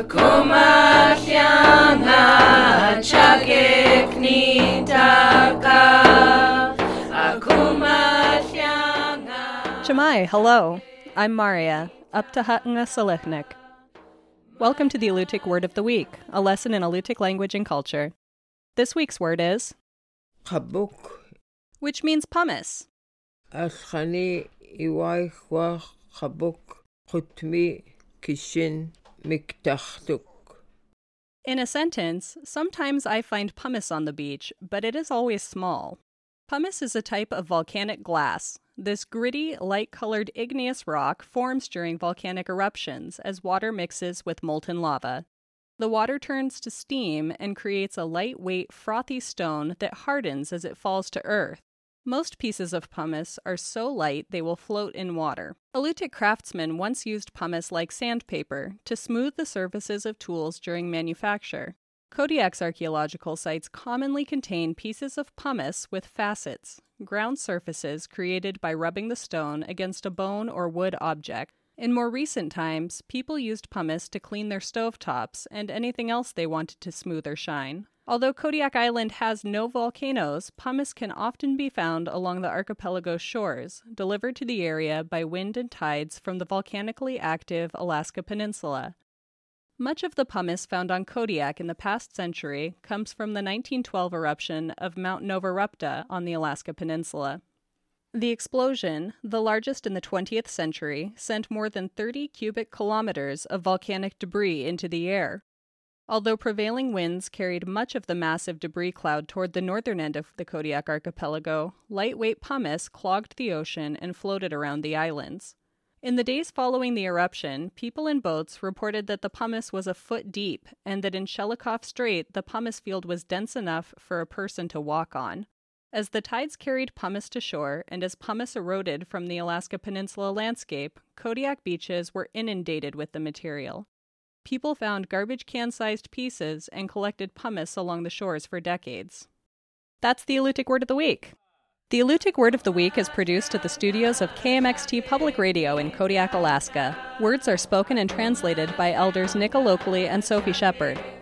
Akumatyanga chakeknitaka Akumatyanga Shemai, hello. I'm Maria, up to Hatanga Selechnik. Welcome to the Alutiiq Word of the Week, a lesson in Alutiiq language and culture. This week's word is, Chabuk which means pumice. alchani iwai kwa chabuk chutmi kishin In a sentence, sometimes I find pumice on the beach, but it is always small. Pumice is a type of volcanic glass. This gritty, light colored igneous rock forms during volcanic eruptions as water mixes with molten lava. The water turns to steam and creates a lightweight, frothy stone that hardens as it falls to earth. Most pieces of pumice are so light they will float in water. Alutiiq craftsmen once used pumice like sandpaper to smooth the surfaces of tools during manufacture. Kodiak's archaeological sites commonly contain pieces of pumice with facets, ground surfaces created by rubbing the stone against a bone or wood object. In more recent times, people used pumice to clean their stovetops and anything else they wanted to smooth or shine. Although Kodiak Island has no volcanoes, pumice can often be found along the archipelago's shores, delivered to the area by wind and tides from the volcanically active Alaska Peninsula. Much of the pumice found on Kodiak in the past century comes from the 1912 eruption of Mount Novarupta on the Alaska Peninsula. The explosion, the largest in the 20th century, sent more than 30 cubic kilometers of volcanic debris into the air. Although prevailing winds carried much of the massive debris cloud toward the northern end of the Kodiak archipelago, lightweight pumice clogged the ocean and floated around the islands. In the days following the eruption, people in boats reported that the pumice was a foot deep and that in Shelikof Strait the pumice field was dense enough for a person to walk on. As the tides carried pumice to shore and as pumice eroded from the Alaska Peninsula landscape, Kodiak beaches were inundated with the material. People found garbage can sized pieces and collected pumice along the shores for decades. That's the Alutiiq Word of the Week. The Alutiiq Word of the Week is produced at the studios of KMXT Public Radio in Kodiak, Alaska. Words are spoken and translated by elders Nick Alokli and Sophie Shepherd.